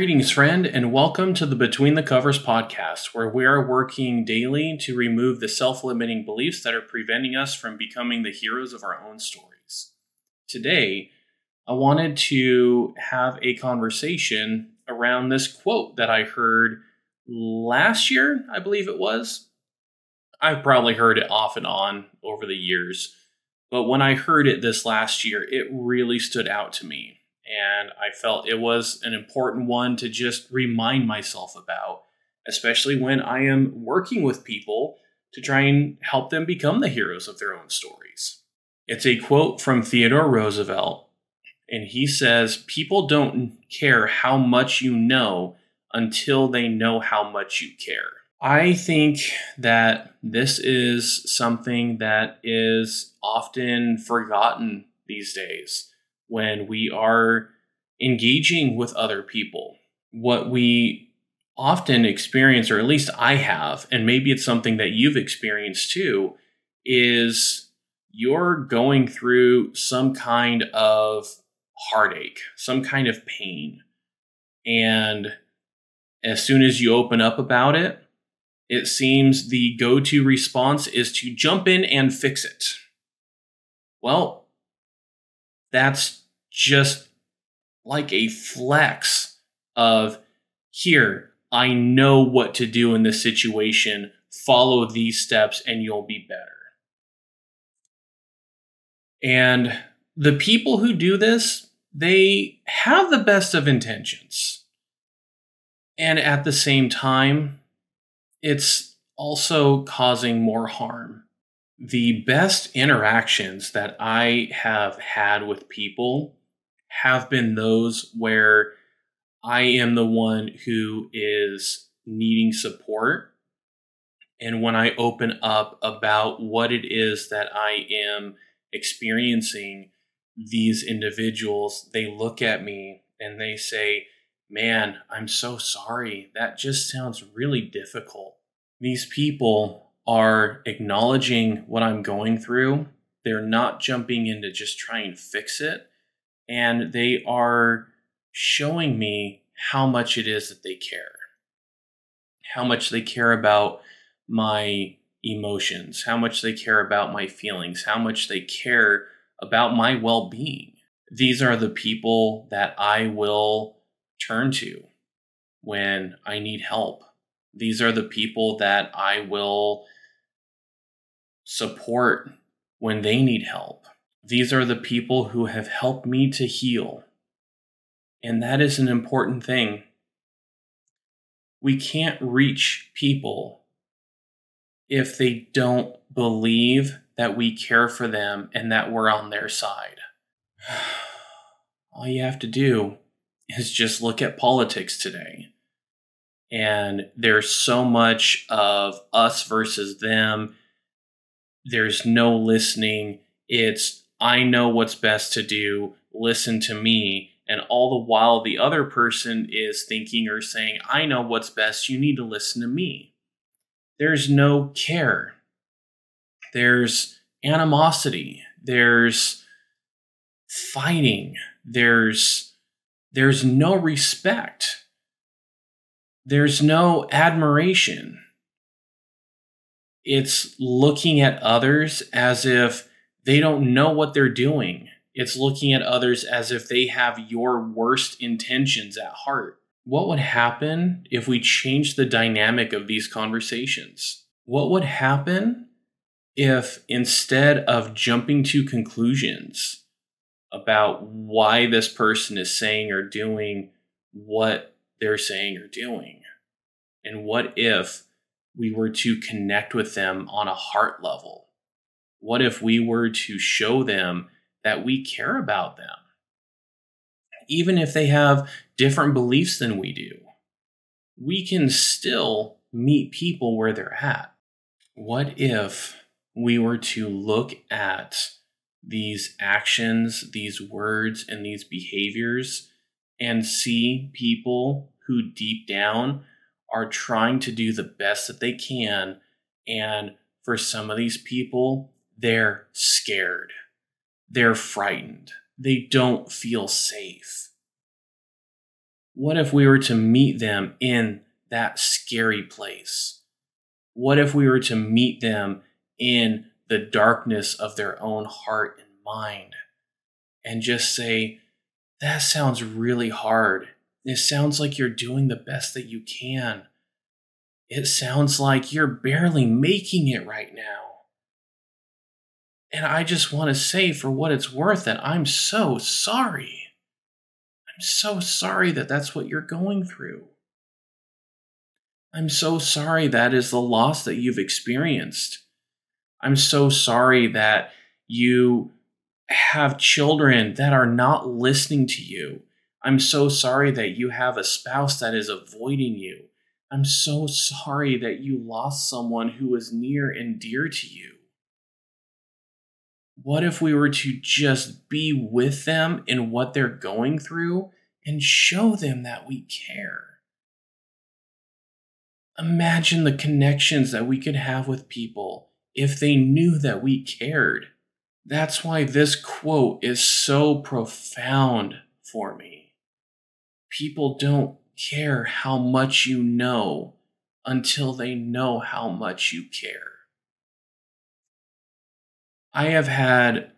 Greetings, friend, and welcome to the Between the Covers podcast, where we are working daily to remove the self limiting beliefs that are preventing us from becoming the heroes of our own stories. Today, I wanted to have a conversation around this quote that I heard last year, I believe it was. I've probably heard it off and on over the years, but when I heard it this last year, it really stood out to me and I felt it was an important one to just remind myself about, especially when I am working with people to try and help them become the heroes of their own stories. It's a quote from Theodore Roosevelt, and he says, People don't care how much you know until they know how much you care. I think that this is something that is often forgotten these days when we are engaging with other people. What we often experience, or at least I have, and maybe it's something that you've experienced too, is you're going through some kind of heartache, some kind of pain. And as soon as you open up about it, it seems the go to response is to jump in and fix it. Well, that's just like a flex of here, I know what to do in this situation. Follow these steps and you'll be better. And the people who do this, they have the best of intentions. And at the same time, it's also causing more harm. The best interactions that I have had with people have been those where I am the one who is needing support. And when I open up about what it is that I am experiencing, these individuals, they look at me and they say, Man, I'm so sorry. That just sounds really difficult. These people are acknowledging what I'm going through. They're not jumping in to just try and fix it and they are showing me how much it is that they care, how much they care about my emotions, how much they care about my feelings, how much they care about my well being. These are the people that I will turn to when I need help. These are the people that I will support when they need help. These are the people who have helped me to heal. And that is an important thing. We can't reach people if they don't believe that we care for them and that we're on their side. All you have to do is just look at politics today. And there's so much of us versus them. There's no listening. It's I know what's best to do, listen to me. And all the while, the other person is thinking or saying, I know what's best, you need to listen to me. There's no care. There's animosity. There's fighting. There's, there's no respect. There's no admiration. It's looking at others as if they don't know what they're doing. It's looking at others as if they have your worst intentions at heart. What would happen if we changed the dynamic of these conversations? What would happen if instead of jumping to conclusions about why this person is saying or doing what they're saying or doing? And what if we were to connect with them on a heart level? What if we were to show them that we care about them? Even if they have different beliefs than we do, we can still meet people where they're at. What if we were to look at these actions, these words, and these behaviors and see people who deep down are trying to do the best that they can. And for some of these people, they're scared. They're frightened. They don't feel safe. What if we were to meet them in that scary place? What if we were to meet them in the darkness of their own heart and mind and just say, That sounds really hard. It sounds like you're doing the best that you can. It sounds like you're barely making it right now. And I just want to say, for what it's worth, that I'm so sorry. I'm so sorry that that's what you're going through. I'm so sorry that is the loss that you've experienced. I'm so sorry that you have children that are not listening to you. I'm so sorry that you have a spouse that is avoiding you. I'm so sorry that you lost someone who was near and dear to you. What if we were to just be with them in what they're going through and show them that we care? Imagine the connections that we could have with people if they knew that we cared. That's why this quote is so profound for me. People don't care how much you know until they know how much you care. I have had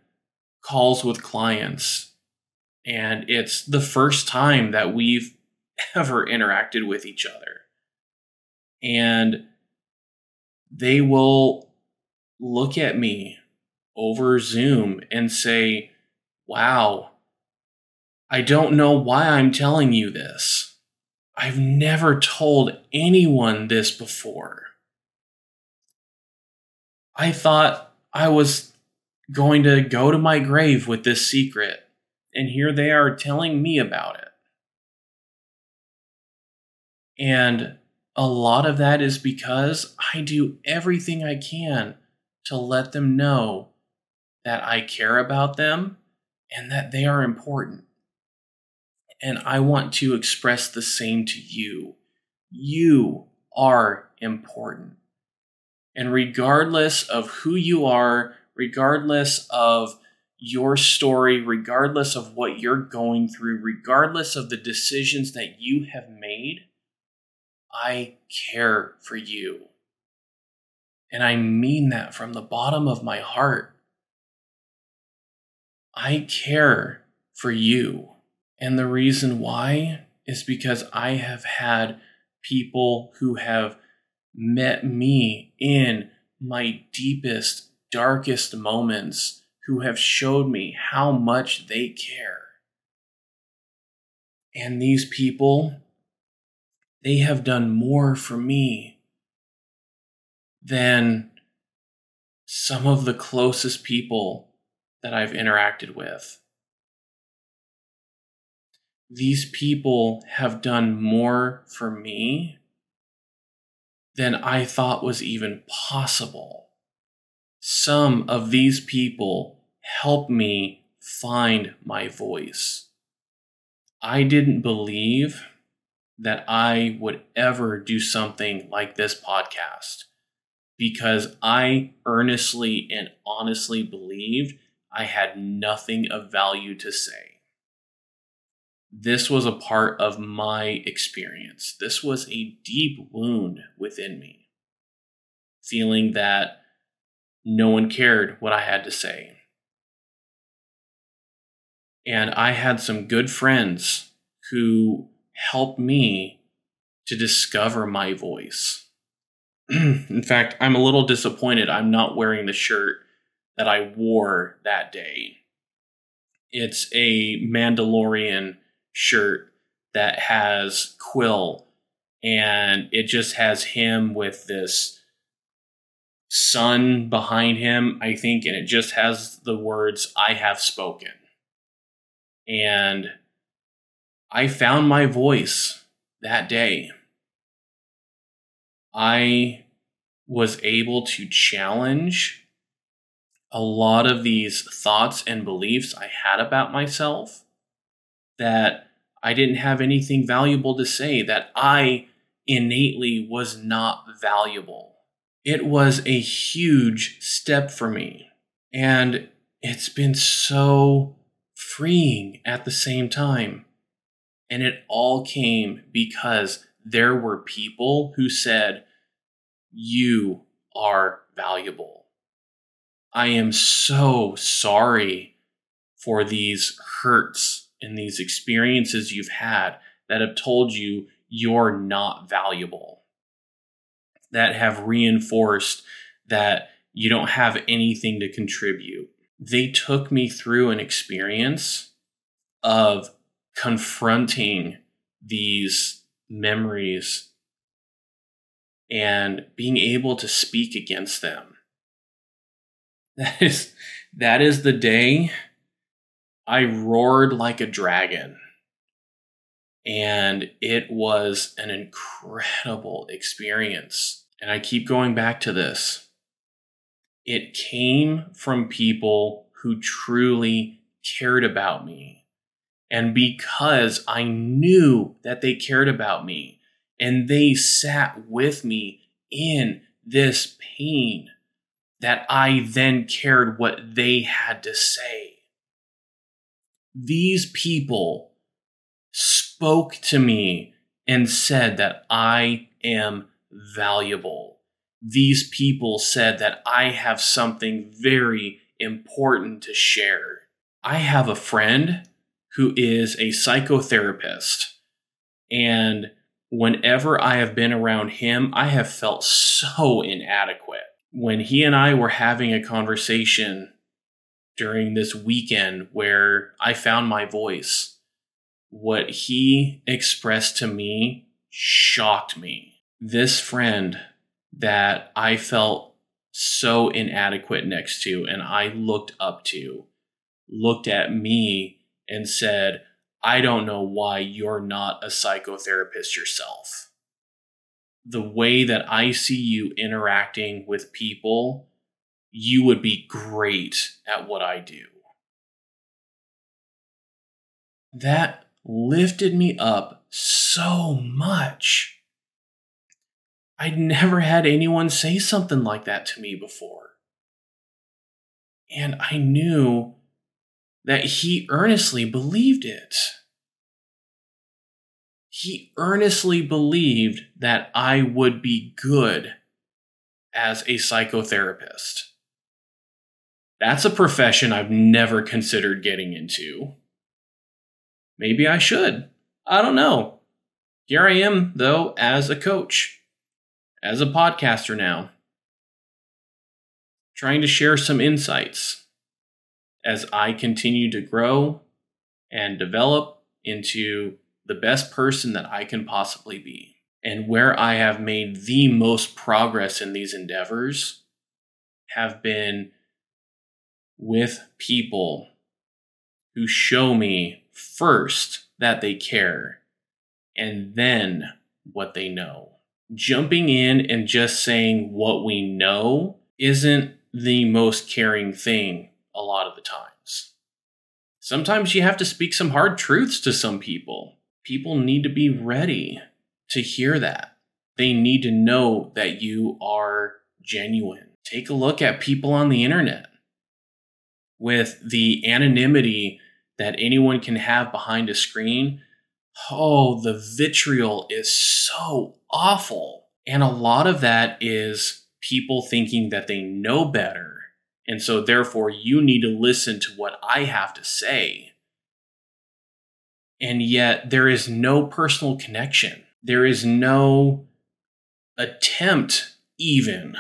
calls with clients, and it's the first time that we've ever interacted with each other. And they will look at me over Zoom and say, Wow, I don't know why I'm telling you this. I've never told anyone this before. I thought I was going to go to my grave with this secret, and here they are telling me about it. And a lot of that is because I do everything I can to let them know that I care about them and that they are important. And I want to express the same to you. You are important. And regardless of who you are, regardless of your story, regardless of what you're going through, regardless of the decisions that you have made, I care for you. And I mean that from the bottom of my heart. I care for you. And the reason why is because I have had people who have met me in my deepest, darkest moments who have showed me how much they care. And these people, they have done more for me than some of the closest people that I've interacted with. These people have done more for me than I thought was even possible. Some of these people helped me find my voice. I didn't believe that I would ever do something like this podcast because I earnestly and honestly believed I had nothing of value to say. This was a part of my experience. This was a deep wound within me, feeling that no one cared what I had to say. And I had some good friends who helped me to discover my voice. In fact, I'm a little disappointed I'm not wearing the shirt that I wore that day. It's a Mandalorian shirt that has Kuiil, and it just has him with this sun behind him, I think, and it just has the words, I have spoken. And I found my voice that day. I was able to challenge a lot of these thoughts and beliefs I had about myself that I didn't have anything valuable to say, that I innately was not valuable. It was a huge step for me. And it's been so freeing at the same time. And it all came because there were people who said, You are valuable. I am so sorry for these hurts and these experiences you've had that have told you you're not valuable, that have reinforced that you don't have anything to contribute. They took me through an experience of confronting these memories and being able to speak against them. That is that is the day I roared like a dragon. And it was an incredible experience. And I keep going back to this. It came from people who truly cared about me. And because I knew that they cared about me and they sat with me in this pain, that I then cared what they had to say. These people spoke to me and said that I am valuable. These people said that I have something very important to share. I have a friend who is a psychotherapist, and whenever I have been around him, I have felt so inadequate. When he and I were having a conversation during this weekend where I found my voice, what he expressed to me shocked me. This friend that I felt so inadequate next to and I looked up to looked at me and said, I don't know why you're not a psychotherapist yourself. The way that I see you interacting with people, you would be great at what I do. That lifted me up so much. I'd never had anyone say something like that to me before. And I knew that he earnestly believed it. He earnestly believed that I would be good as a psychotherapist. That's a profession I've never considered getting into. Maybe I should. I don't know. Here I am, though, as a coach, as a podcaster now, trying to share some insights as I continue to grow and develop into the best person that I can possibly be. And where I have made the most progress in these endeavors have been with people who show me first that they care and then what they know. Jumping in and just saying what we know isn't the most caring thing a lot of the times. Sometimes you have to speak some hard truths to some people. People need to be ready to hear that. They need to know that you are genuine. Take a look at people on the internet with the anonymity that anyone can have behind a screen. Oh, the vitriol is so awful. And a lot of that is people thinking that they know better and so, therefore, you need to listen to what I have to say. And yet, there is no personal connection. There is no attempt, even,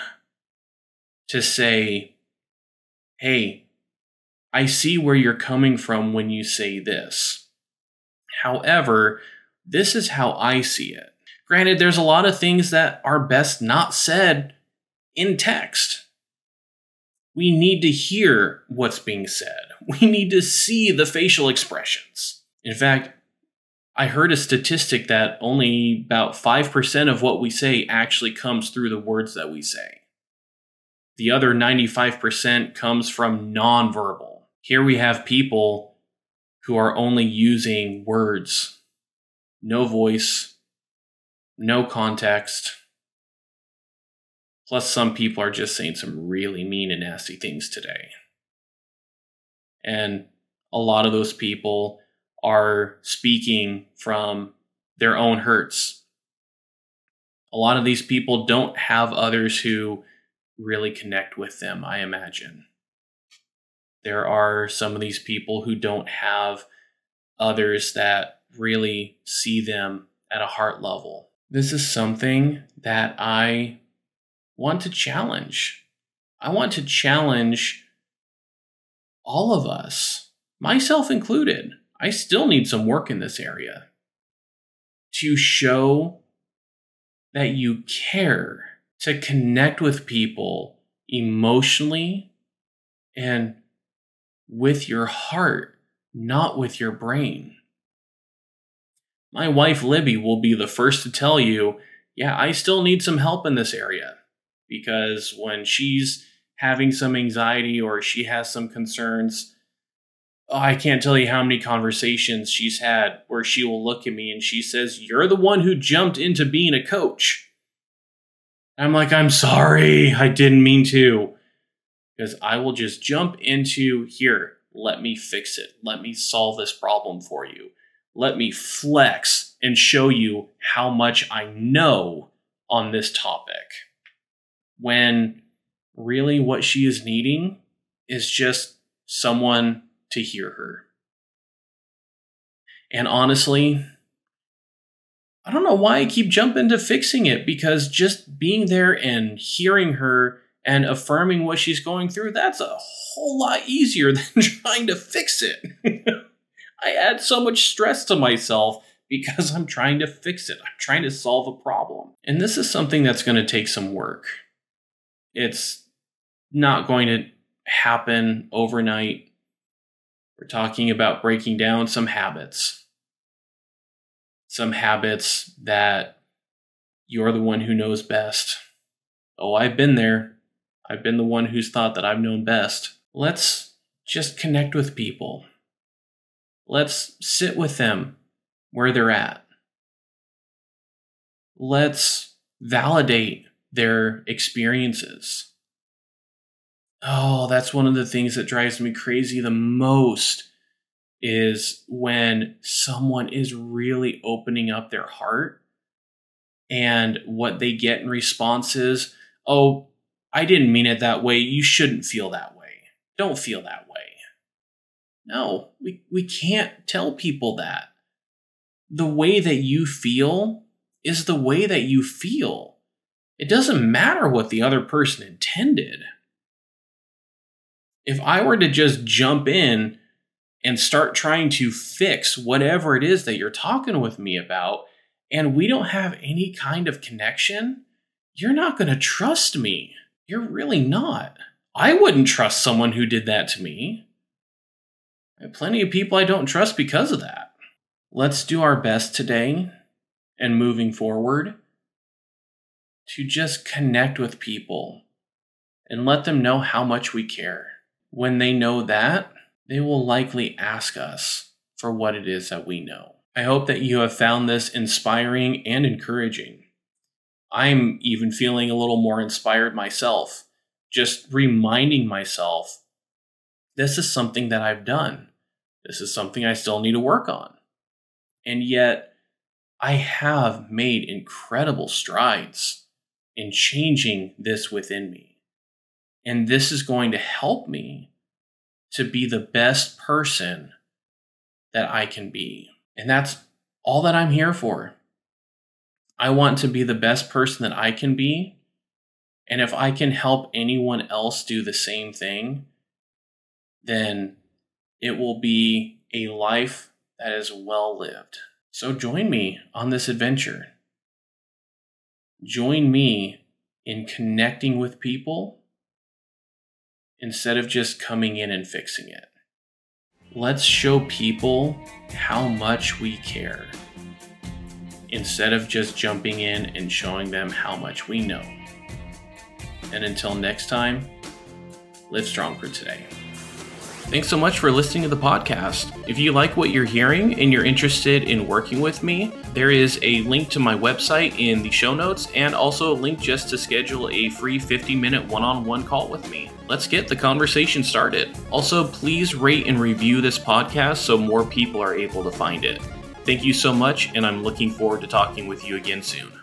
to say, hey, I see where you're coming from when you say this. However, this is how I see it. Granted, there's a lot of things that are best not said in text. We need to hear what's being said. We need to see the facial expressions. In fact, I heard a statistic that only about 5% of what we say actually comes through the words that we say. The other 95% comes from nonverbal. Here we have people who are only using words, no voice, no context, Plus, some people are just saying some really mean and nasty things today. And a lot of those people are speaking from their own hurts. A lot of these people don't have others who really connect with them, I imagine. There are some of these people who don't have others that really see them at a heart level. This is something that I want to challenge. I want to challenge all of us, myself included. I still need some work in this area to show that you care, to connect with people emotionally and with your heart, not with your brain. My wife Libby will be the first to tell you, yeah, I still need some help in this area. Because when she's having some anxiety or she has some concerns, oh, I can't tell you how many conversations she's had where she will look at me and she says, You're the one who jumped into being a coach. I'm like, I'm sorry, I didn't mean to. Because I will just jump into here, let me fix it. Let me solve this problem for you let me flex and show you how much I know on this topic. When really what she is needing is just someone to hear her. And honestly, I don't know why I keep jumping to fixing it because just being there and hearing her and affirming what she's going through, that's a whole lot easier than trying to fix it. I add so much stress to myself because I'm trying to fix it. I'm trying to solve a problem. And this is something that's going to take some work. It's not going to happen overnight. We're talking about breaking down some habits. Some habits that you're the one who knows best. Oh, I've been there. I've been the one who's thought that I've known best. Let's just connect with people Let's sit with them where they're at. Let's validate their experiences. Oh, that's one of the things that drives me crazy the most is when someone is really opening up their heart and what they get in response is, oh, I didn't mean it that way. You shouldn't feel that way. Don't feel that way. No, we, we can't tell people that. The way that you feel is the way that you feel. It doesn't matter what the other person intended. If I were to just jump in and start trying to fix whatever it is that you're talking with me about, and we don't have any kind of connection, you're not going to trust me. You're really not. I wouldn't trust someone who did that to me plenty of people I don't trust because of that. Let's do our best today and moving forward to just connect with people and let them know how much we care. When they know that, they will likely ask us for what it is that we know. I hope that you have found this inspiring and encouraging. I'm even feeling a little more inspired myself, just reminding myself this is something that I've done. This is something I still need to work on. And yet, I have made incredible strides in changing this within me. And this is going to help me to be the best person that I can be. And that's all that I'm here for. I want to be the best person that I can be. And if I can help anyone else do the same thing, then it will be a life that is well lived. So join me on this adventure. Join me in connecting with people instead of just coming in and fixing it. Let's show people how much we care instead of just jumping in and showing them how much we know. And until next time, live strong for today. Thanks so much for listening to the podcast. If you like what you're hearing and you're interested in working with me, there is a link to my website in the show notes and also a link just to schedule a free 50 minute one on one call with me. let's get the conversation started. Also, please rate and review this podcast so more people are able to find it. Thank you so much, and I'm looking forward to talking with you again soon.